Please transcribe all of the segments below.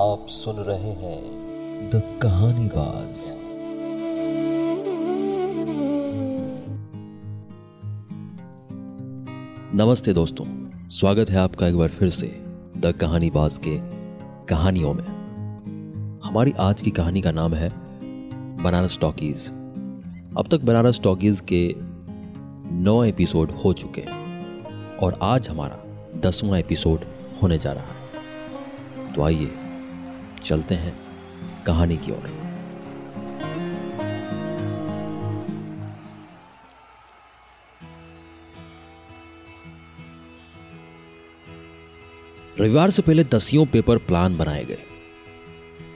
आप सुन रहे हैं द कहानी बाज। नमस्ते दोस्तों, स्वागत है आपका एक बार फिर से द कहानी बाज के कहानियों में। हमारी आज की कहानी का नाम है बनारस टॉकीज। अब तक बनारस टॉकीज के नौ एपिसोड हो चुके हैं और आज हमारा दसवां एपिसोड होने जा रहा है। तो आइए चलते हैं कहानी की ओर। रविवार से पहले दसियों पेपर प्लान बनाए गए।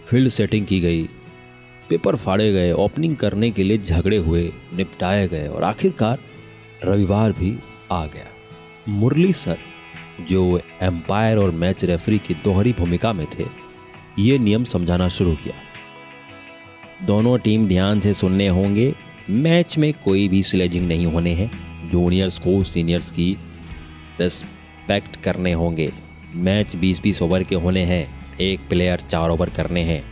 फ़ील्ड सेटिंग की गई, पेपर फाड़े गए, ओपनिंग करने के लिए झगड़े हुए, निपटाए गए और आखिरकार रविवार भी आ गया। मुरली सर, जो एम्पायर और मैच रेफरी की दोहरी भूमिका में थे ये नियम समझाना शुरू किया। दोनों टीम ध्यान से सुनने होंगे, मैच में कोई भी स्लेजिंग नहीं होने हैं। जूनियर्स को सीनियर्स की रिस्पेक्ट करने होंगे। मैच 20-20 ओवर के होने हैं, एक प्लेयर चार ओवर करने हैं।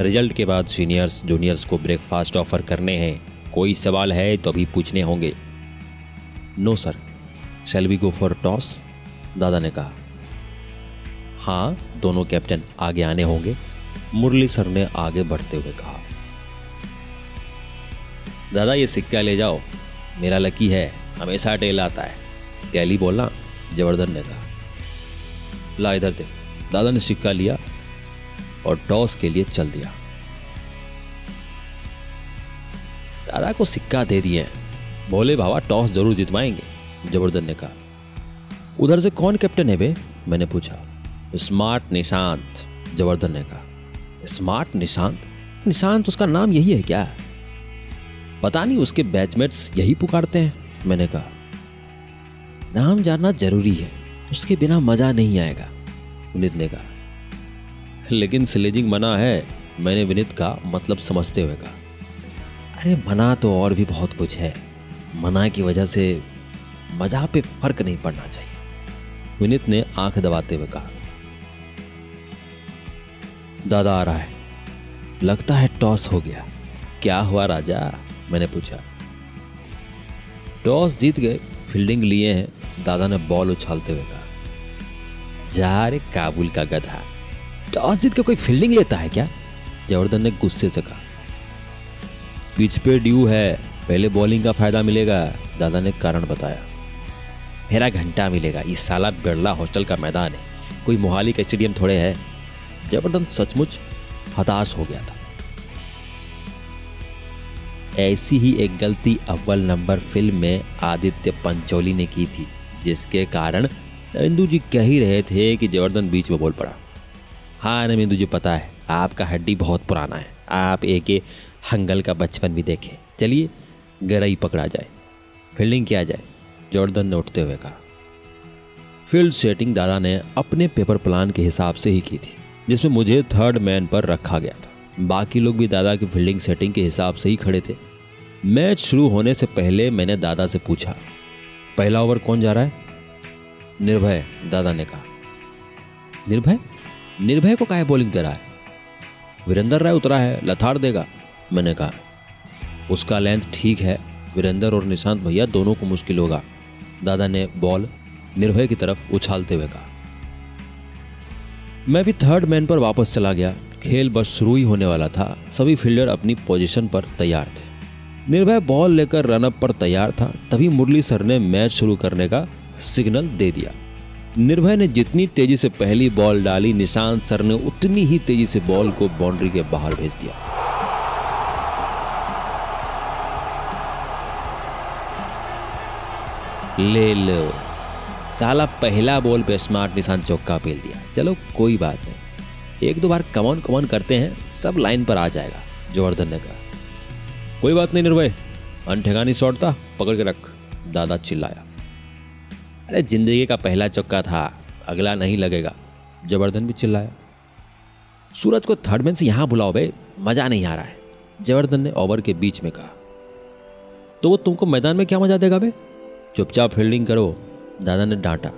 रिज़ल्ट के बाद सीनियर्स, जूनियर्स को ब्रेकफास्ट ऑफ़र करने हैं। कोई सवाल है तो अभी पूछने होंगे। No sir shall we go for toss? दादा ने कहा। हाँ? दोनों कैप्टन आगे आने होंगे, मुरली सर ने आगे बढ़ते हुए कहा। दादा, ये सिक्का ले जाओ। मेरा लकी है, हमेशा टेल आता है। कैली बोला जबरदन ने कहा ला, इधर दे दादा ने सिक्का लिया और टॉस के लिए चल दिया। दादा को सिक्का दे दिए। बोले भावा, टॉस ज़रूर जितवाएँगे जबरदन ने कहा। उधर से कौन कैप्टन है बे? मैंने पूछा। स्मार्ट निशांत, जवर्धन ने कहा। स्मार्ट निशांत? निशांत उसका नाम यही है क्या? पता नहीं उसके बैचमेट्स यही पुकारते हैं, मैंने कहा। नाम जानना ज़रूरी है, उसके बिना मज़ा नहीं आएगा विनित ने कहा। लेकिन स्लेजिंग मना है, मैंने विनित का मतलब समझते हुए कहा। अरे मना तो और भी बहुत कुछ है, मना की वजह से मज़ा पे फ़र्क नहीं पड़ना चाहिए, विनित ने आँख दबाते हुए कहा। दादा आ रहा है। लगता है टॉस हो गया। क्या हुआ राजा? मैंने पूछा। टॉस जीत गए, फील्डिंग लिए हैं, दादा ने बॉल उछालते हुए कहा। जा रे काबुल का गधा। टॉस जीत के कोई फील्डिंग लेता है क्या? जवर्धन ने गुस्से से कहा। पिच पे ड्यू है, पहले बॉलिंग का फ़ायदा मिलेगा, दादा ने कारण बताया। मेरा घंटा मिलेगा, इस साला बिरला हॉस्टल का मैदान है। कोई मोहाली का स्टेडियम थोड़े है। ज़बरदस्त सचमुच हताश हो गया था। ऐसी ही एक गलती अव्वल नंबर फ़िल्म में आदित्य पंचोली ने की थी, जिसके कारण नविंदु जी कह ही रहे थे कि जवर्धन बीच में बोल पड़ा। हाँ नविंदु जी, पता है, आपका हड्डी बहुत पुराना है। आप एक हंगल का बचपन भी देखें। चलिए, गरई पकड़ा जाए। फील्डिंग किया जाए जॉर्डन ने उठते हुए कहा। फ़ील्ड सेटिंग दादा ने अपने पेपर प्लान के हिसाब से ही की थी। जिसमें मुझे थर्ड मैन पर रखा गया था। बाकी लोग भी दादा की फील्डिंग सेटिंग के हिसाब से ही खड़े थे। मैच शुरू होने से पहले मैंने दादा से पूछा, पहला ओवर कौन जा रहा है? निर्भय, दादा ने कहा। निर्भय? निर्भय को काहे बॉलिंग दे रहा है? वीरेंद्र राय उतरा है लथार देगा, मैंने कहा। उसका लेंथ ठीक है, वीरेंद्र और निशांत भैया दोनों को मुश्किल होगा, दादा ने बॉल निर्भय की तरफ़ उछालते हुए कहा। मैं भी थर्ड मैन पर वापस चला गया। खेल बस शुरू ही होने वाला था। सभी फील्डर अपनी पोजीशन पर तैयार थे। निर्भय बॉल लेकर रनअप पर तैयार था। तभी मुरली सर ने मैच शुरू करने का सिग्नल दे दिया। निर्भय ने जितनी तेज़ी से पहली बॉल डाली, निशांत सर ने उतनी ही तेज़ी से बॉल को बाउंड्री के बाहर भेज दिया। ले लो। साला पहला बॉल पे स्मार्ट निशान चौका पेल दिया। चलो, कोई बात नहीं। एक दो बार कमॉन कमॉन करते हैं, सब लाइन पर आ जाएगा जोवर्धन ने कहा कोई बात नहीं निर्भय। अनठेगानी शॉट था पकड़ के रख। दादा चिल्लाया। अरे, ज़िंदगी का पहला चौका था, अगला नहीं लगेगा। जबरदन भी चिल्लाया। सूरज को थर्ड मैन से यहाँ बुलाओ भाई मज़ा नहीं आ रहा है। जबरदन ने ओवर के बीच में कहा। तो वो तुमको मैदान में क्या मज़ा देगा भाई चुपचाप फील्डिंग करो। दादा ने डांटा।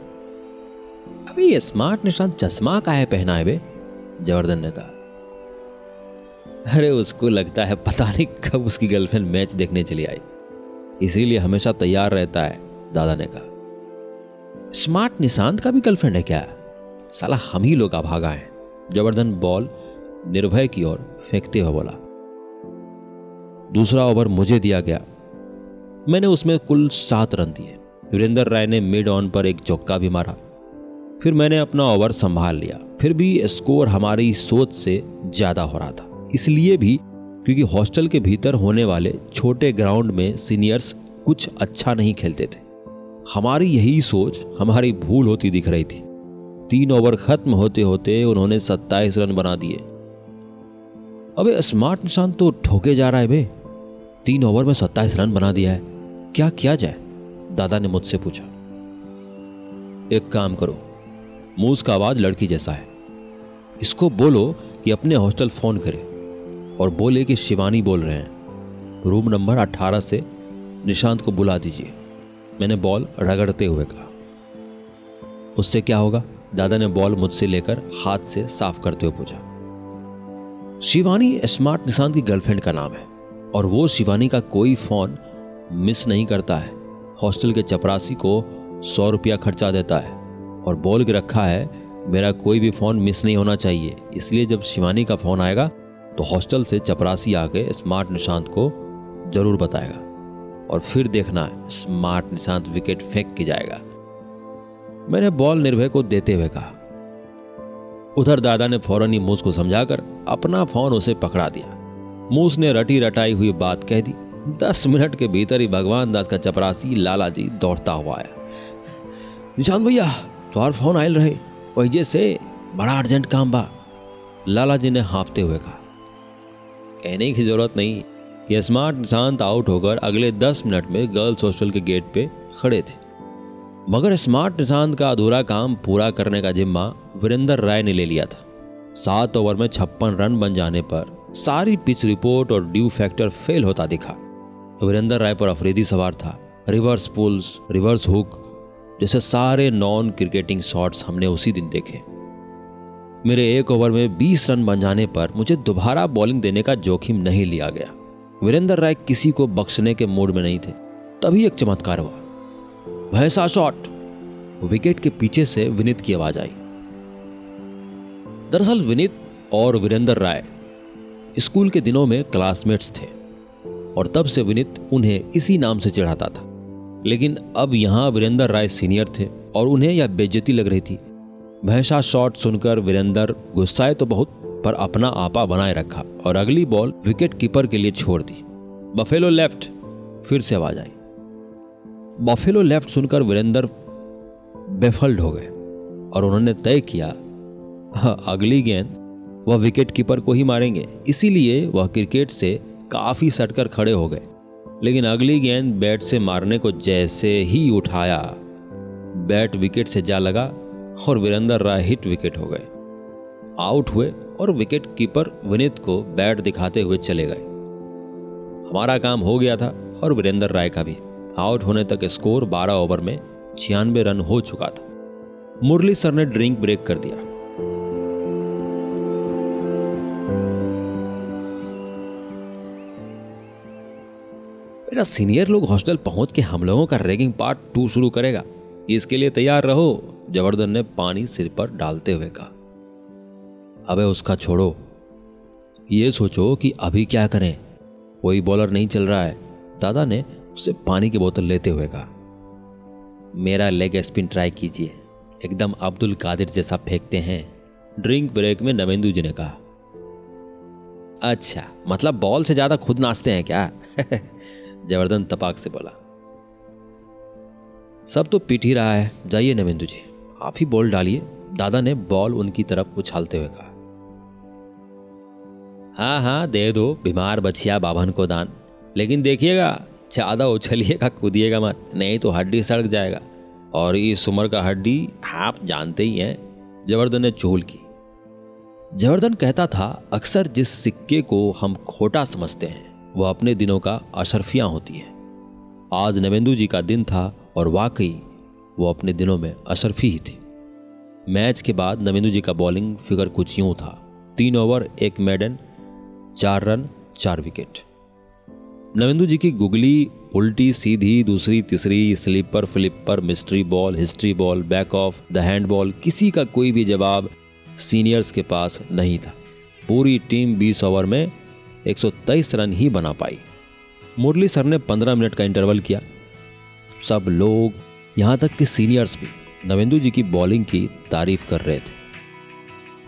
अभी ये स्मार्ट निशान चश्मा का है पहना है बे, जवर्धन ने कहा। अरे, उसको लगता है पता नहीं कब उसकी गर्लफ्रेंड मैच देखने चली आई। इसीलिए हमेशा तैयार रहता है, दादा ने कहा। स्मार्ट निशांत का भी गर्लफ्रेंड है क्या? साला, हम ही लोग अभागा हैं। जवर्धन बॉल निर्भय की ओर फेंकते हुए बोला। दूसरा ओवर मुझे दिया गया। मैंने उसमें कुल सात रन दिए। वीरेंद्र राय ने मिड ऑन पर एक चौका भी मारा। फिर मैंने अपना ओवर संभाल लिया। फिर भी स्कोर हमारी सोच से ज़्यादा हो रहा था। इसलिए भी क्योंकि हॉस्टल के भीतर होने वाले छोटे ग्राउंड में सीनियर्स कुछ अच्छा नहीं खेलते थे। हमारी यही सोच, हमारी भूल होती दिख रही थी। तीन ओवर खत्म होते होते उन्होंने सत्ताईस रन बना दिए। अबे, स्मार्ट निशान तो ठोके जा रहा है बे। तीन ओवर में सत्ताईस रन बना दिया है। क्या किया जाए? दादा ने मुझसे पूछा, एक काम करो, मूस का आवाज़ लड़की जैसा है। इसको बोलो कि अपने हॉस्टल फ़ोन करे और बोले कि शिवानी बोल रहे हैं। रूम नंबर 18 से निशांत को बुला दीजिए। मैंने बॉल रगड़ते हुए कहा। उससे क्या होगा? दादा ने बॉल मुझसे लेकर हाथ से साफ़ करते हुए पूछा, शिवानी, स्मार्ट निशांत की गर्लफ्रेंड का नाम है और वो शिवानी का कोई फ़ोन मिस नहीं करता है। हॉस्टल के चपरासी को सौ रुपया खर्चा देता है और बोल के रखा है, मेरा कोई भी फ़ोन मिस नहीं होना चाहिए। इसलिए जब शिवानी का फ़ोन आएगा तो हॉस्टल से चपरासी आके स्मार्ट निशांत को ज़रूर बताएगा और फिर देखना स्मार्ट निशांत विकेट फेंक के जाएगा। मैंने बॉल निर्भय को देते हुए कहा। उधर दादा ने फ़ौरन ही मूस को समझाकर अपना फ़ोन उसे पकड़ा दिया। मूस ने रटी रटाई हुई बात कह दी। दस मिनट के भीतर ही भगवान दास का चपरासी लाला जी दौड़ता हुआ आया। निशांत भैया तुम्हार फ़ोन आयल रहे वही से बड़ा अर्जेंट काम बा। लाला जी ने हाँपते हुए कहा, कहने की ज़रूरत नहीं कि स्मार्ट निशांत आउट होकर अगले दस मिनट में गर्ल्स हॉस्टल के गेट पे खड़े थे। मगर स्मार्ट निशांत का अधूरा काम पूरा करने का जिम्मा वीरेंद्र राय ने ले लिया था। सात ओवर में छप्पन रन बन जाने पर सारी पिच रिपोर्ट और ड्यू फैक्टर फेल होता दिखा। वीरेंद्र राय पर अफरीदी सवार था। रिवर्स पुल्स, रिवर्स हुक, जैसे सारे नॉन क्रिकेटिंग शॉट्स हमने उसी दिन देखे। मेरे एक ओवर में 20 रन बन जाने पर मुझे दोबारा बॉलिंग देने का जोखिम नहीं लिया गया। वीरेंद्र राय किसी को बख्शने के मूड में नहीं थे। तभी एक चमत्कार हुआ। भैंसा शॉट विकेट के पीछे से विनीत की आवाज़ आई। दरअसल विनीत और वीरेंद्र राय स्कूल के दिनों में क्लासमेट्स थे। और तब से विनीत उन्हें इसी नाम से चढ़ाता था। लेकिन अब यहाँ वीरेंद्र राय सीनियर थे और उन्हें यह बेज्जती लग रही थी। भैंसा शॉट सुनकर वीरेंद्र गुस्साए तो बहुत पर अपना आपा बनाए रखा और अगली बॉल विकेट कीपर के लिए छोड़ दी। बफेलो लेफ़्ट फिर से आवाज़ आई। बफेलो लेफ़्ट सुनकर वीरेंद्र बेफल्ड हो गए और उन्होंने तय किया हाँ, अगली गेंद वह विकेट कीपर को ही मारेंगे। इसीलिए वह क्रिकेट से काफ़ी सटकर खड़े हो गए। लेकिन अगली गेंद बैट से मारने को जैसे ही उठाया, बैट विकेट से जा लगा और वीरेंद्र राय हिट विकेट हो गए। आउट हुए और विकेट कीपर विनीत को बैट दिखाते हुए चले गए। हमारा काम हो गया था और वीरेंद्र राय का भी। आउट होने तक स्कोर 12 ओवर में छियानवे रन हो चुका था। मुरली सर ने ड्रिंक ब्रेक कर दिया। मेरा सीनियर लोग हॉस्टल पहुँच के हम लोगों का रैगिंग पार्ट टू शुरू करेगा। इसके लिए तैयार रहो जबरदन ने पानी सिर पर डालते हुए कहा। अबे उसका छोड़ो। ये सोचो कि अभी क्या करें। कोई बॉलर नहीं चल रहा है। दादा ने उससे पानी की बोतल लेते हुए कहा। मेरा लेग स्पिन ट्राई कीजिए। एकदम अब्दुल कादिर जैसा फेंकते हैं। ड्रिंक ब्रेक में नवेंदु जी ने कहा। अच्छा मतलब बॉल से ज़्यादा खुद नाचते हैं क्या? जवर्धन तपाक से बोला, सब तो पीट ही रहा है। जाइए नवेंदु जी, आप ही बॉल डालिए। दादा ने बॉल उनकी तरफ़ उछालते हुए कहा हाँ हाँ दे दो, बीमार बछिया बाभन को दान। लेकिन देखिएगा ज़्यादा उछलिएगा, कूदिएगा मत, नहीं तो हड्डी सड़क जाएगा। और इस उम्र का हड्डी आप जानते ही हैं। जवर्धन ने चोल की। जवर्धन कहता था, अक्सर जिस सिक्के को हम खोटा समझते हैं वह अपने दिनों का अशरफियाँ होती है। आज नवेंदु जी का दिन था और वाकई वो अपने दिनों में अशरफी ही थी। मैच के बाद नवेंदु जी का बॉलिंग फिगर कुछ यूँ था। तीन ओवर, एक मेडन, चार रन, चार विकेट। नवेंदु जी की गुगली उल्टी, सीधी, दूसरी, तीसरी, slipper, flipper, mystery ball, history ball, back of, the hand ball किसी का कोई भी जवाब सीनियर्स के पास नहीं था। पूरी टीम 20 ओवर में 123 रन ही बना पाई। मुरली सर ने 15 मिनट का इंटरवल किया। सब लोग यहाँ तक कि सीनियर्स भी नवेंदु जी की बॉलिंग की तारीफ़ कर रहे थे।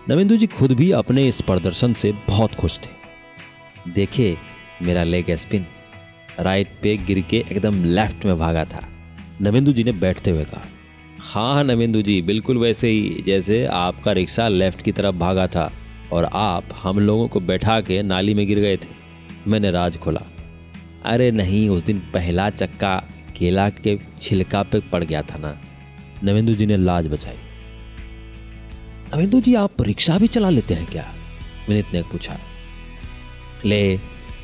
नवेंदु जी खुद भी अपने इस प्रदर्शन से बहुत खुश थे। देखे मेरा लेग स्पिन राइट पे गिर के एकदम लेफ़्ट में भागा था। नवेंदु जी ने बैठते हुए कहा हाँ नवेंदु जी, बिल्कुल वैसे ही जैसे आपका रिक्शा लेफ़्ट की तरफ़ भागा था। और आप हम लोगों को बैठा के नाली में गिर गए थे। मैंने राज खोला। अरे नहीं, उस दिन पहला चक्का केला के छिलका पे पड़ गया था ना। नवेंदु जी ने लाज बचाई। नवेंदु जी, आप रिक्शा भी चला लेते हैं क्या? विनीत ने पूछा। ले,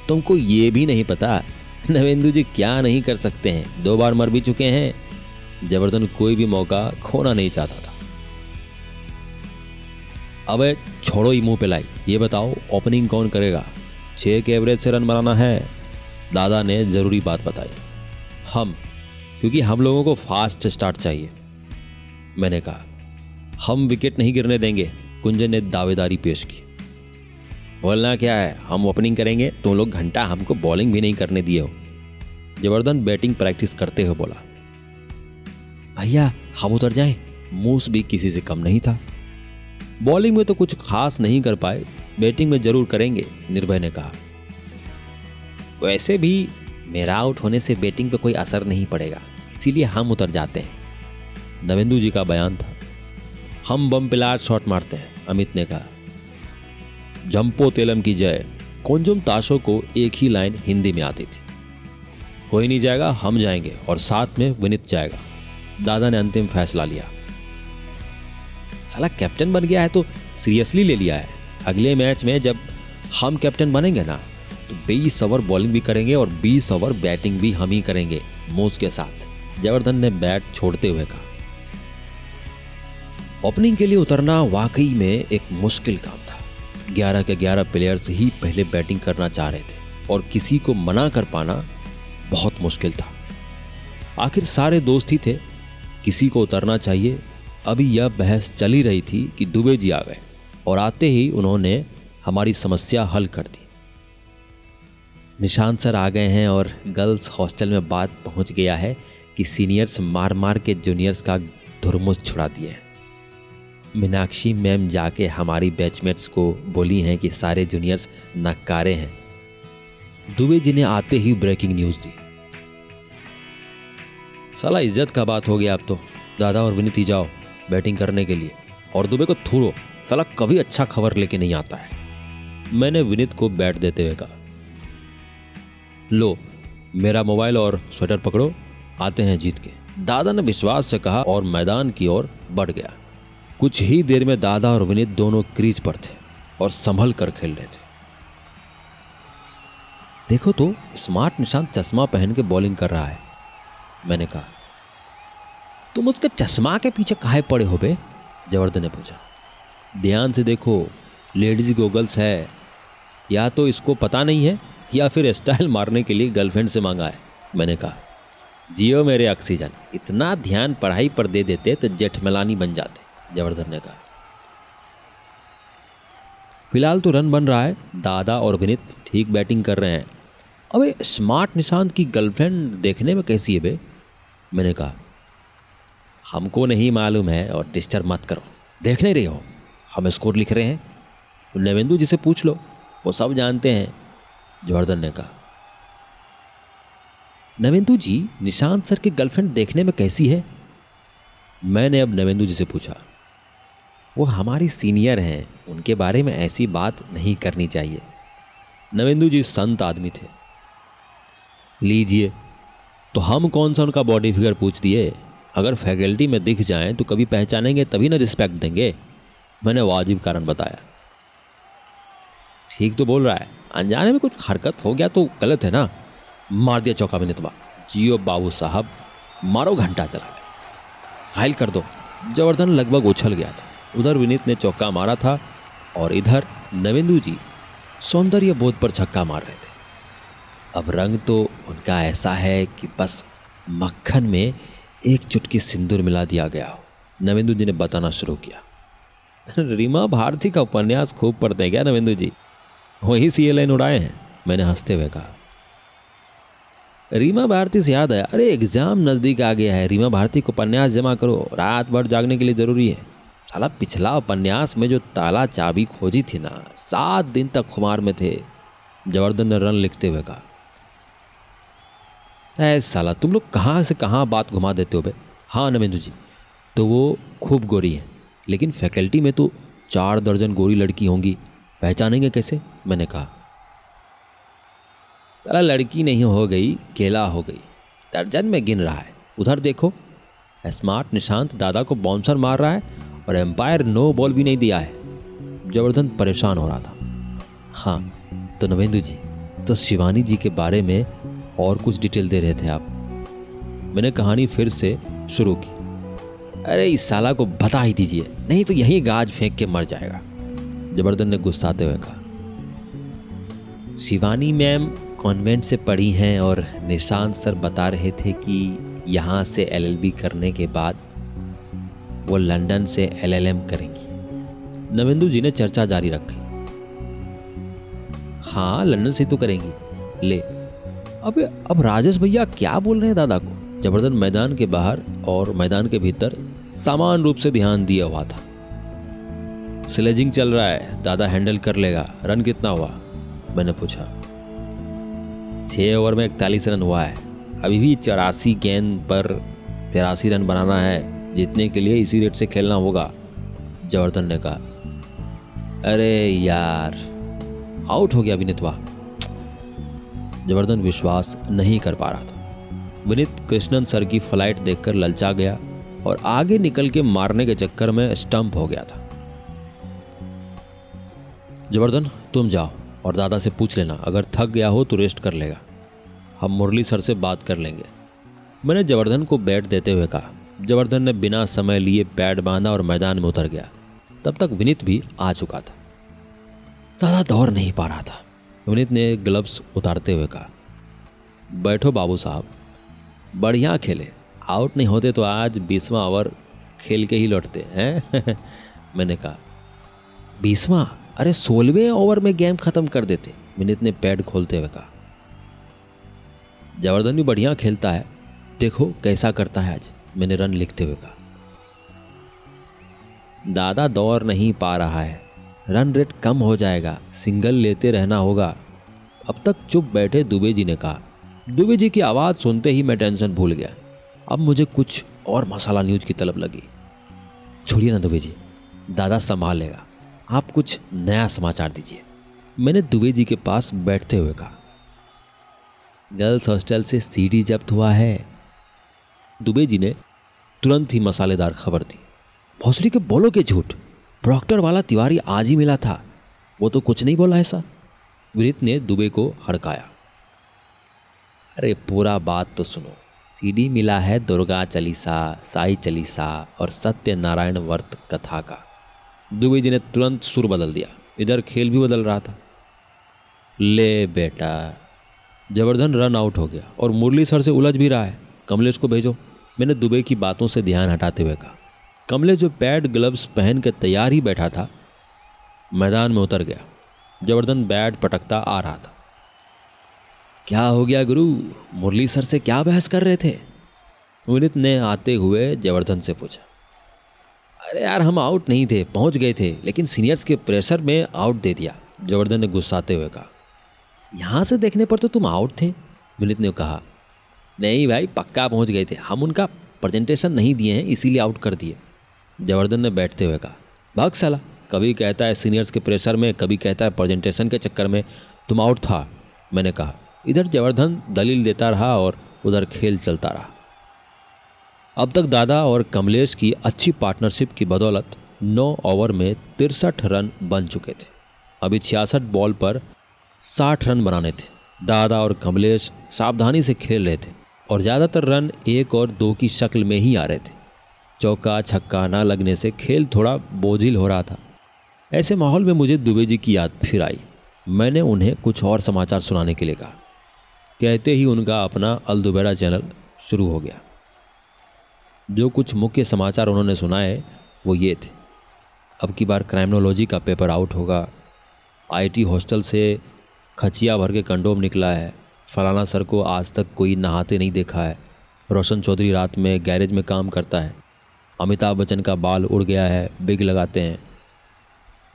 तुमको ये भी नहीं पता, नवेंदु जी क्या नहीं कर सकते हैं। दो बार मर भी चुके हैं। जबरदन कोई भी मौका खोना नहीं चाहता था। अब छोड़ो ही मुँह पे लाई ये बताओ ओपनिंग कौन करेगा? छह के एवरेज से रन बनाना है। दादा ने ज़रूरी बात बताई। हम, क्योंकि हम लोगों को फास्ट स्टार्ट चाहिए। मैंने कहा, हम विकेट नहीं गिरने देंगे। कुंजन ने दावेदारी पेश की। बोलना क्या है, हम ओपनिंग करेंगे तुम लोग घंटा हमको बॉलिंग भी नहीं करने दिए हो। ज़बरदस्त बैटिंग प्रैक्टिस करते हो बोला, भैया, हम उतर जाएँ। मूस भी किसी से कम नहीं था। बॉलिंग में तो कुछ खास नहीं कर पाए। बैटिंग में ज़रूर करेंगे, निर्भय ने कहा। वैसे भी मेरा आउट होने से बैटिंग पे कोई असर नहीं पड़ेगा, इसीलिए हम उतर जाते हैं। नवेंदु जी का बयान था। हम बम पिलार शॉट मारते हैं, अमित ने कहा। जंपो तेलम की जय। कोंजुम ताशो को एक ही लाइन हिंदी में आती थी। कोई नहीं जाएगा, हम जाएँगे और साथ में विनित जाएगा। दादा ने अंतिम फैसला लिया। साला कैप्टन बन गया है तो सीरियसली ले लिया है। अगले मैच में जब हम कैप्टन बनेंगे ना तो 20 ओवर बॉलिंग भी करेंगे और 20 ओवर बैटिंग भी हम ही करेंगे मोज के साथ। जयवर्धन ने बैट छोड़ते हुए कहा। ओपनिंग के लिए उतरना वाकई में एक मुश्किल काम था। ग्यारह के ग्यारह प्लेयर्स ही पहले बैटिंग करना चाह रहे थे और किसी को मना कर पाना बहुत मुश्किल था। आखिर सारे दोस्त ही थे, किसी को उतरना चाहिए अभी यह बहस चली रही थी कि दुबे जी आ गए और आते ही उन्होंने हमारी समस्या हल कर दी। निशान सर आ गए हैं और गर्ल्स हॉस्टल में बात पहुँच गया है कि सीनियर्स मार मार के जूनियर्स का धुरमुस छुड़ा दिए हैं। मीनाक्षी मैम जाके हमारी बैचमेट्स को बोली हैं कि सारे जूनियर्स नकारे हैं। दुबे जी ने आते ही ब्रेकिंग न्यूज़ दी। साला इज़्ज़त का बात हो गया अब तो। दादा और विनीति जाओ। बैटिंग करने के लिए। और दुबे को थूरो। साला कभी अच्छा खबर लेके नहीं आता है। मैंने विनीत को बैट देते हुए कहा, लो, मेरा मोबाइल और स्वेटर पकड़ो, आते हैं जीत के। दादा ने विश्वास से कहा और मैदान की ओर बढ़ गया। कुछ ही देर में दादा और विनीत दोनों क्रीज पर थे और संभल कर खेल रहे थे। देखो तो स्मार्ट निशांत चश्मा पहन के बॉलिंग कर रहा है, मैंने कहा। तुम उसके चश्मा के पीछे काहे पड़े हो बे जवर्धन ने पूछा। ध्यान से देखो, लेडीज़ गोगल्स है। या तो इसको पता नहीं है, या फिर स्टाइल मारने के लिए गर्लफ्रेंड से मांगा है, मैंने कहा। जियो मेरे ऑक्सीजन, इतना ध्यान पढ़ाई पर दे देते तो जेठमलानी बन जाते ज़बरदस्त ने कहा। फ़िलहाल तो रन बन रहा है, दादा और विनीत ठीक बैटिंग कर रहे हैं। अबे, स्मार्ट निशांत की गर्लफ्रेंड देखने में कैसी है बे? मैंने कहा हमको नहीं मालूम है और डिस्टर्ब मत करो। देख नहीं रहे हो? हम स्कोर लिख रहे हैं। नवेंदु जी से पूछ लो। वो सब जानते हैं जवर्धन ने कहा। नवेंदु जी, निशांत सर की गर्लफ्रेंड देखने में कैसी है? मैंने अब नवेंदु जी से पूछा। वो हमारी सीनियर हैं, उनके बारे में ऐसी बात नहीं करनी चाहिए। नवेंदु जी संत आदमी थे। लीजिए तो हम कौन सा उनका बॉडी फिगर पूछ दिए? अगर फैकल्टी में दिख जाएँ तो कभी पहचानेंगे, तभी ना रिस्पेक्ट देंगे। मैंने वाजिब कारण बताया। ठीक तो बोल रहा है। अनजाने में कुछ हरकत हो गया तो गलत है ना? मार दिया चौका में नितबा जियो बाबू साहब, मारो घंटा चला के घायल कर दो। जवर्धन लगभग उछल गया था। उधर विनीत ने चौका मारा था और इधर नवेंदु जी सौंदर्य बोध पर छक्का मार रहे थे। अब रंग तो उनका ऐसा है कि बस मक्खन में एक चुटकी सिंदूर मिला दिया गया हो। नवेंदु जी ने बताना शुरू किया। रीमा, भारती का उपन्यास खूब पढ़ते हैं क्या नवेंदु जी? वही सी एल उड़ाए हैं, मैंने हँसते हुए कहा। रीमा, भारती से याद है अरे, एग्ज़ाम नज़दीक आ गया है। रीमा, भारती को उपन्यास जमा करो, रात भर जागने के लिए ज़रूरी है। साला, पिछला उपन्यास में जो ताला चाबी खोजी थी ना, सात दिन तक खुमार में थे। जवर्धन ने रन लिखते हुए कहा ऐ साला, तुम लोग कहाँ से कहाँ बात घुमा देते हो बे? हाँ नवेंदु जी तो वो खूब गोरी है, लेकिन फैकल्टी में तो चार दर्जन गोरी लड़की होंगी, पहचानेंगे कैसे? मैंने कहा। साला, लड़की नहीं हो गई, केला हो गई, दर्जन में गिन रहा है। उधर देखो, स्मार्ट निशांत दादा को बाउंसर मार रहा है और एम्पायर नो बॉल भी नहीं दिया है। जबरदन परेशान हो रहा था। हाँ तो नवेंदु जी तो शिवानी जी के बारे में और कुछ डिटेल दे रहे थे आप। मैंने कहानी फिर से शुरू की। अरे, इस साला को बता ही दीजिए, नहीं तो यही गाज फेंक के मर जाएगा। जबरदन ने गुस्साते हुए कहा, शिवानी मैम कॉन्वेंट से पढ़ी हैं और निशांत सर बता रहे थे कि यहाँ से एलएलबी करने के बाद वो लंदन से एलएलएम करेंगी। नवेंदु जी ने चर्चा जारी रखी। हाँ लंदन से तो करेंगी। ले अब अब राजेश भैया क्या बोल रहे हैं दादा को? ज़बरदस्त मैदान के बाहर और मैदान के भीतर समान रूप से ध्यान दिया हुआ था। स्लेजिंग चल रहा है, दादा हैंडल कर लेगा। रन कितना हुआ? मैंने पूछा। छः ओवर में इकतालीस रन हुआ है। अभी भी चौरासी गेंद पर तिरासी रन बनाना है। जीतने के लिए इसी रेट से खेलना होगा, जवर्धन ने कहा। अरे यार आउट हो गया विनितवा जवर्धन विश्वास नहीं कर पा रहा था। विनीत कृष्णन सर की फ़्लाइट देखकर ललचा गया और आगे निकल के मारने के चक्कर में स्टंप हो गया था। जबरदन तुम जाओ और दादा से पूछ लेना, अगर थक गया हो तो रेस्ट कर लेगा। हम मुरली सर से बात कर लेंगे। मैंने जबरदन को बैट देते हुए कहा। जबरदन ने बिना समय लिए बैट बांधा और मैदान में उतर गया। तब तक विनीत भी आ चुका था। दादा दौड़ नहीं पा रहा था। विनीत ने ग्लव्स उतारते हुए कहा, बैठो बाबू साहब, बढ़िया खेले। आउट नहीं होते तो आज बीसवा ओवर खेल के ही लौटते, हैं? मैंने कहा, बीसवा? अरे सोलहवें ओवर में गेम खत्म कर देते। विनीत ने पैड खोलते हुए कहा जबरदन भी बढ़िया खेलता है। देखो कैसा करता है आज। मैंने रन लिखते हुए कहा, दादा दौड़ नहीं पा रहा है। रन रेट कम हो जाएगा। सिंगल लेते रहना होगा। अब तक चुप बैठे दुबे जी ने कहा। दुबे जी की आवाज़ सुनते ही मैं टेंशन भूल गया। अब मुझे कुछ और मसाला न्यूज़ की तलब लगी। छोड़िए ना दुबे जी। दादा संभाल लेगा। आप कुछ नया समाचार दीजिए। मैंने दुबे जी के पास बैठते हुए कहा। गर्ल्स हॉस्टल से सीडी जब्त हुआ है। दुबे जी ने तुरंत ही मसालेदार खबर दी। भोसड़ी के बोलो के झूठ। प्रॉक्टर वाला तिवारी आज ही मिला था। वो तो कुछ नहीं बोला ऐसा। विनीत ने दुबे को हड़काया। अरे, पूरा बात तो सुनो। सीडी मिला है दुर्गा चालीसा, साई चालीसा और सत्यनारायण वर्त कथा का। दुबे जी ने तुरंत सुर बदल दिया। इधर खेल भी बदल रहा था। ले बेटा, जबरदन रन आउट हो गया और मुरली सर से उलझ भी रहा है। कमलेश को भेजो। मैंने दुबे की बातों से ध्यान हटाते हुए कहा। कमलेश जो पैड ग्लव्स पहन के तैयार ही बैठा था, मैदान में उतर गया। जबरदन बैट पटकता आ रहा था। क्या हो गया गुरु? मुरली सर से क्या बहस कर रहे थे? विनित ने आते हुए जवर्धन से पूछा। अरे यार, हम आउट नहीं थे, पहुँच गए थे, लेकिन सीनियर्स के प्रेशर में आउट दे दिया जवर्धन ने गुस्साते हुए कहा। यहाँ से देखने पर तो तुम आउट थे विनित ने कहा। नहीं भाई, पक्का पहुँच गए थे। हम उनका प्रेजेंटेशन नहीं दिए हैं, इसीलिए आउट कर दिए। जवर्धन ने बैठते हुए कहा भाग साला कभी कहता है सीनियर्स के प्रेशर में कभी कहता है प्रेजेंटेशन के चक्कर में, तुम आउट था। मैंने कहा, इधर जवर्धन दलील देता रहा और उधर खेल चलता रहा। अब तक दादा और कमलेश की अच्छी पार्टनरशिप की बदौलत नौ ओवर में तिरसठ रन बन चुके थे। अभी छियासठ बॉल पर साठ रन बनाने थे। दादा और कमलेश सावधानी से खेल रहे थे और ज़्यादातर रन एक और दो की शक्ल में ही आ रहे थे। चौका छक्का ना लगने से खेल थोड़ा बोझिल हो रहा था। ऐसे माहौल में मुझे दुबे जी की याद फिर आई। मैंने उन्हें कुछ और समाचार सुनाने के लिए कहा। कहते ही उनका अपना अलदुबेरा चैनल शुरू हो गया। जो कुछ मुख्य समाचार उन्होंने सुनाए, वो ये थे। अब की बार क्राइमनोलॉजी का पेपर आउट होगा। आईटी हॉस्टल से खचिया भर के कंडोम निकला है। फलाना सर को आज तक कोई नहाते नहीं देखा है। रोशन चौधरी रात में गैरेज में काम करता है। अमिताभ बच्चन का बाल उड़ गया है, बिग लगाते हैं।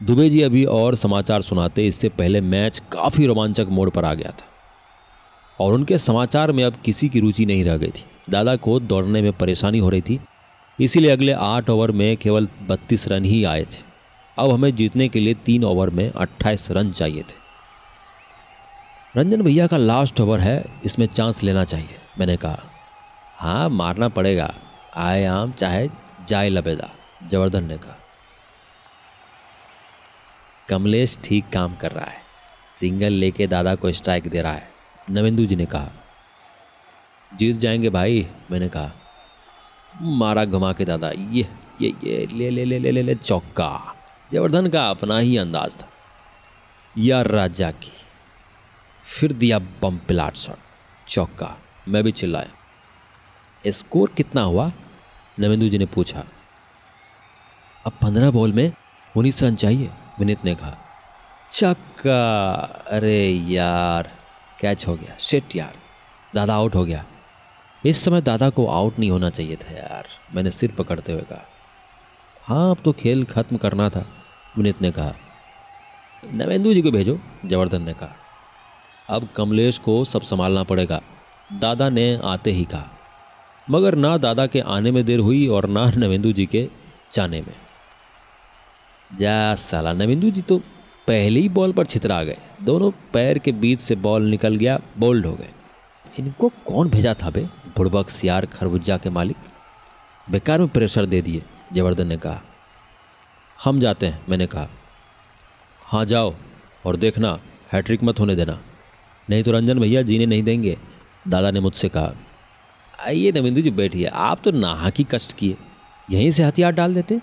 दुबे जी अभी और समाचार सुनाते, इससे पहले मैच काफ़ी रोमांचक मोड़ पर आ गया था। और उनके समाचार में अब किसी की रुचि नहीं रह गई थी। दादा को दौड़ने में परेशानी हो रही थी, इसीलिए अगले आठ ओवर में केवल बत्तीस रन ही आए थे। अब हमें जीतने के लिए तीन ओवर में अट्ठाईस रन चाहिए थे। रंजन भैया का लास्ट ओवर है, इसमें चांस लेना चाहिए, मैंने कहा। हाँ मारना पड़ेगा। आए आम, चाहे जाए लबेदा जवर्धन ने कहा। कमलेश ठीक काम कर रहा है। सिंगल लेके दादा को स्ट्राइक दे रहा है। नवेंदु जी ने कहा। जीत जाएँगे भाई मैंने कहा। मारा घुमा के दादा ये ये ये ले ले ले ले ले, ले चौका। जवर्धन का अपना ही अंदाज था। यार राजा की। फिर दिया बम पिलाट शॉट चौका। मैं भी चिल्लाया। स्कोर कितना हुआ? नवेंदु जी ने पूछा, अब पंद्रह बॉल में उन्नीस रन चाहिए? विनीत ने कहा, चक्का, अरे यार, कैच हो गया शिट यार, दादा आउट हो गया। इस समय दादा को आउट नहीं होना चाहिए था यार, मैंने सिर पकड़ते हुए कहा। हाँ अब तो खेल खत्म करना था, विनीत ने कहा। नवेंदु जी को भेजो जवर्धन ने कहा। अब कमलेश को सब संभालना पड़ेगा, दादा ने आते ही कहा। मगर ना दादा के आने में देर हुई और ना नवेंदु जी के जाने में। जा साला नवेंदु जी तो पहले ही बॉल पर छितरा गए। दोनों पैर के बीच से बॉल निकल गया, बोल्ड हो गए। इनको कौन भेजा था बे? बुड़बक सियार, खरबुजा के मालिक। बेकार में प्रेशर दे दिए जवर्धन ने कहा। हम जाते हैं, मैंने कहा। हाँ जाओ और देखना, हैट्रिक मत होने देना। नहीं तो रंजन भैया जीने नहीं देंगे, दादा ने मुझसे कहा। आइए नविंदु जी बैठिए। आप तो नाहा की कष्ट किए। यहीं से हथियार डाल देते?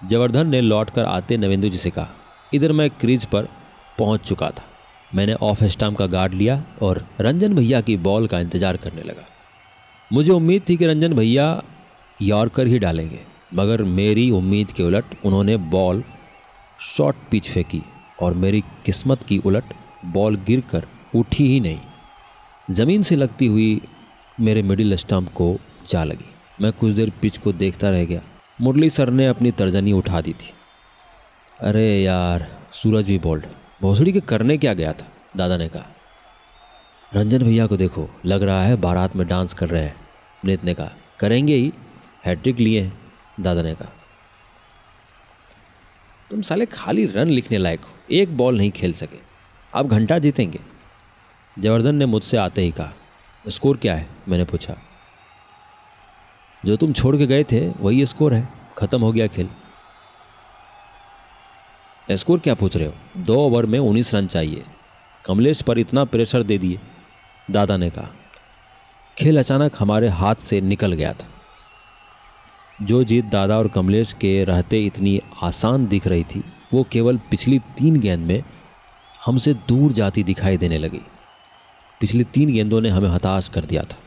जवर्धन ने लौट कर आते नविंदु जी से कहा, इधर मैं क्रीज पर पहुँच चुका था। मैंने ऑफ़ स्टाम का गार्ड लिया और रंजन भैया की बॉल का इंतज़ार करने लगा। मुझे उम्मीद थी कि रंजन भैया यॉर्कर ही डालेंगे, मगर मेरी उम्मीद के उलट उन्होंने बॉल शॉर्ट पिच फेंकी और मेरी किस्मत की उलट बॉल गिरकर उठी ही नहीं। ज़मीन से लगती हुई मेरे मिडिल स्टम्प को जा लगी। मैं कुछ देर पिच को देखता रह गया। मुरली सर ने अपनी तर्जनी उठा दी थी। अरे यार, सूरज भी बोल्ड भोसड़ी के करने क्या गया था? दादा ने कहा। रंजन भैया को देखो, लग रहा है बारात में डांस कर रहे हैं। नीत ने कहा, करेंगे ही। हैट्रिक लिए हैं, दादा ने कहा। तुम साले खाली रन लिखने लायक हो, एक बॉल नहीं खेल सके। आप घंटा जीतेंगे। जवर्धन ने मुझसे आते ही कहा स्कोर क्या है? मैंने पूछा। जो तुम छोड़ के गए थे, वही स्कोर है। ख़त्म हो गया खेल। स्कोर क्या पूछ रहे हो? दो ओवर में उन्नीस रन चाहिए। कमलेश पर इतना प्रेशर दे दिए। दादा ने कहा, खेल अचानक हमारे हाथ से निकल गया था। जो जीत दादा और कमलेश के रहते इतनी आसान दिख रही थी, वो केवल पिछली तीन गेंद में हमसे दूर जाती दिखाई देने लगी। पिछली तीन गेंदों ने हमें हताश कर दिया था।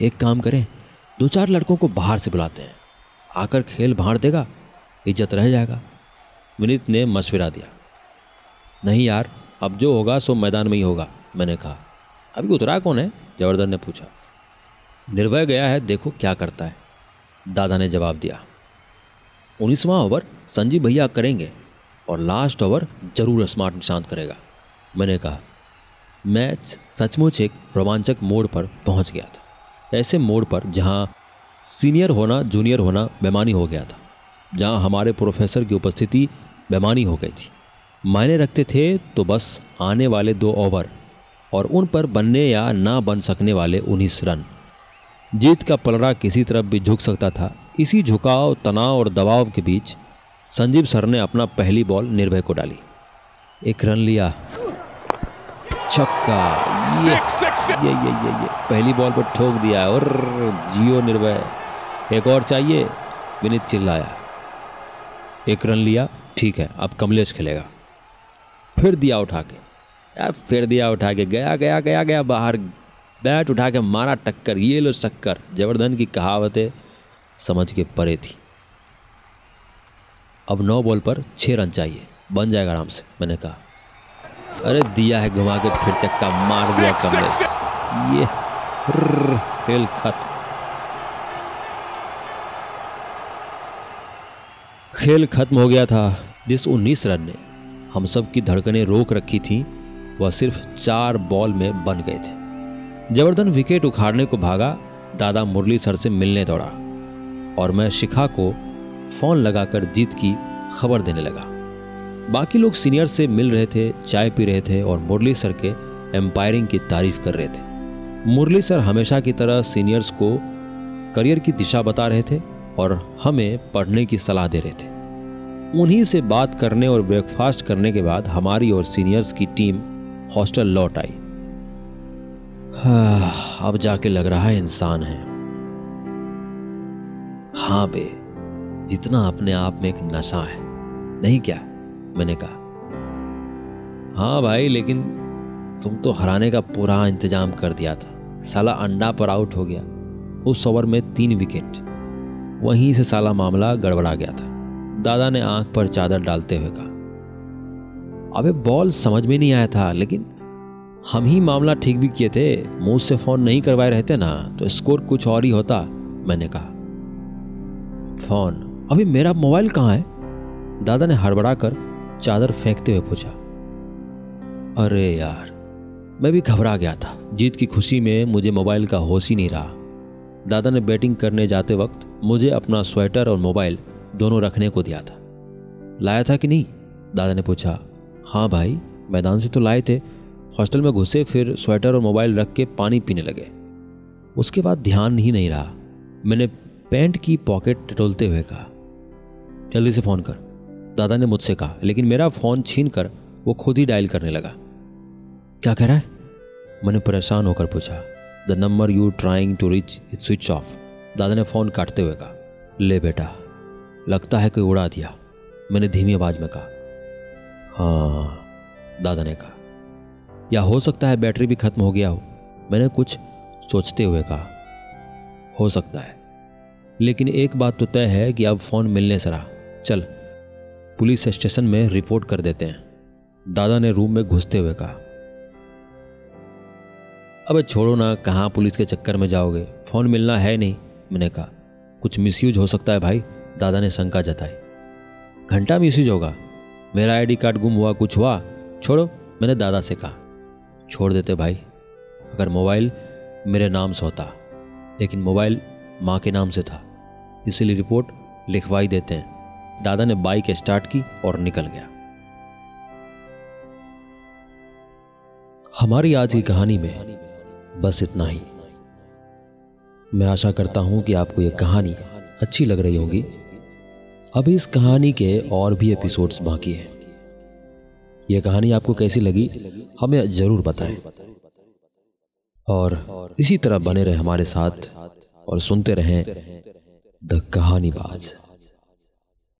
एक काम करें दो चार लड़कों को बाहर से बुलाते हैं। आकर खेल भाड़ देगा, इज़्ज़त रह जाएगा। विनीत ने मशविरा दिया। नहीं यार, अब जो होगा सो मैदान में ही होगा, मैंने कहा। अभी उतरा कौन है? जवर्धन ने पूछा। निर्भय गया है, देखो क्या करता है। दादा ने जवाब दिया। उन्नीसवां ओवर संजीव भैया करेंगे, और लास्ट ओवर ज़रूर स्मार्ट निशांत करेगा, मैंने कहा। मैच सचमुच एक रोमांचक मोड़ पर पहुँच गया था। ऐसे मोड़ पर जहाँ सीनियर होना, जूनियर होना बेमानी हो गया था, जहाँ हमारे प्रोफेसर की उपस्थिति बेमानी हो गई थी। मायने रखते थे तो बस आने वाले दो ओवर और उन पर बनने या ना बन सकने वाले उन्नीस रन। जीत का पलड़ा किसी तरफ़ भी झुक सकता था। इसी झुकाव, तनाव और दबाव के बीच संजीव सर ने अपना पहली बॉल निर्भय को डाली। एक रन लिया। छक्का। ये ये ये ये ये। पहली बॉल पर ठोक दिया और जियो निर्भय। एक और चाहिए। विनीत चिल्लाया। एक रन लिया। ठीक है अब कमलेश खेलेगा। फिर दिया उठा के। यार फिर दिया उठा के। गया गया गया गया बाहर। बैट उठा के मारा टक्कर। ये लो शक्कर। जबरदन की कहावतें समझ के परे थी। अब नौ बॉल पर छः रन चाहिए। बन जाएगा आराम से मैंने कहा। अरे दिया है घुमा के फिर चक्का मार दिया कमलेश। ये खेल खत्म। खेल खत्म हो गया था जिस 19 रन ने। हम सब की धड़कनें रोक रखी थी वह सिर्फ़ चार बॉल में बन गए थे। जबरदन विकेट उखाड़ने को भागा दादा मुरली सर से मिलने दौड़ा। और मैं शिखा को फ़ोन लगाकर जीत की खबर देने लगा। बाकी लोग सीनियर से मिल रहे थे चाय पी रहे थे और मुरली सर के एम्पायरिंग की तारीफ़ कर रहे थे। मुरली सर हमेशा की तरह सीनियर्स को करियर की दिशा बता रहे थे और हमें पढ़ने की सलाह दे रहे थे। उन्हीं से बात करने और ब्रेकफास्ट करने के बाद हमारी और सीनियर्स की टीम हॉस्टल लौट आई। हाँ, अब जाके लग रहा है इंसान है। हाँ बे जितना अपने आप में एक नशा है नहीं क्या? मैंने कहा हाँ भाई, लेकिन तुम तो हराने का पूरा इंतज़ाम कर दिया था। साला अंडा पर आउट हो गया। उस ओवर में तीन विकेट वहीं से साला मामला गड़बड़ा गया था। दादा ने आँख पर चादर डालते हुए कहा, अबे बॉल समझ में नहीं आया था, लेकिन हम ही मामला ठीक भी किए थे। मुँह से फ़ोन नहीं करवाए रहते ना तो स्कोर कुछ और ही होता, मैंने कहा। फ़ोन अभी मेरा मोबाइल कहाँ है? दादा ने हड़बड़ा कर चादर फेंकते हुए पूछा, अरे यार, मैं भी घबरा गया था। जीत की खुशी में मुझे मोबाइल का होश ही नहीं रहा। दादा ने बैटिंग करने जाते वक्त मुझे अपना स्वेटर और मोबाइल दोनों रखने को दिया था। लाया था कि नहीं? दादा ने पूछा हाँ भाई, मैदान से तो लाए थे। हॉस्टल में घुसे फिर स्वेटर और मोबाइल रख के पानी पीने लगे। उसके बाद ध्यान ही नहीं रहा। मैंने पैंट की पॉकेट टटोलते हुए कहा, जल्दी से फ़ोन कर। दादा ने मुझसे कहा, लेकिन मेरा फ़ोन छीन कर वो खुद ही डायल करने लगा। क्या कह रहा है? मैंने परेशान होकर पूछा the number you trying to reach it switch off दादा ने फ़ोन काटते हुए कहा, ले बेटा, लगता है कोई उड़ा दिया। मैंने धीमी आवाज़ में कहा हाँ दादा ने कहा, या हो सकता है बैटरी भी खत्म हो गया हो? मैंने कुछ सोचते हुए कहा, हो सकता है। लेकिन एक बात तो तय है कि अब फ़ोन मिलने से रहा। चल पुलिस स्टेशन में रिपोर्ट कर देते हैं। दादा ने रूम में घुसते हुए कहा, अब छोड़ो ना, कहाँ पुलिस के चक्कर में जाओगे? फ़ोन मिलना है नहीं, मैंने कहा। कुछ मिसयूज हो सकता है भाई, दादा ने शंका जताई। घंटा मिसयूज होगा। मेरा आईडी कार्ड गुम हुआ, कुछ हुआ? छोड़ो, मैंने दादा से कहा। छोड़ देते भाई, अगर मोबाइल मेरे नाम से होता, लेकिन मोबाइल माँ के नाम से था, इसीलिए रिपोर्ट लिखवाई देते हैं। दादा ने बाइक स्टार्ट की और निकल गया। हमारी आज की कहानी में बस इतना ही। मैं आशा करता हूँ कि आपको यह कहानी अच्छी लग रही होगी। अभी इस कहानी के और भी एपिसोड्स बाकी हैं। यह कहानी आपको कैसी लगी, हमें ज़रूर बताएँ। और इसी तरह बने रहे हमारे साथ और सुनते रहें द कहानी बाज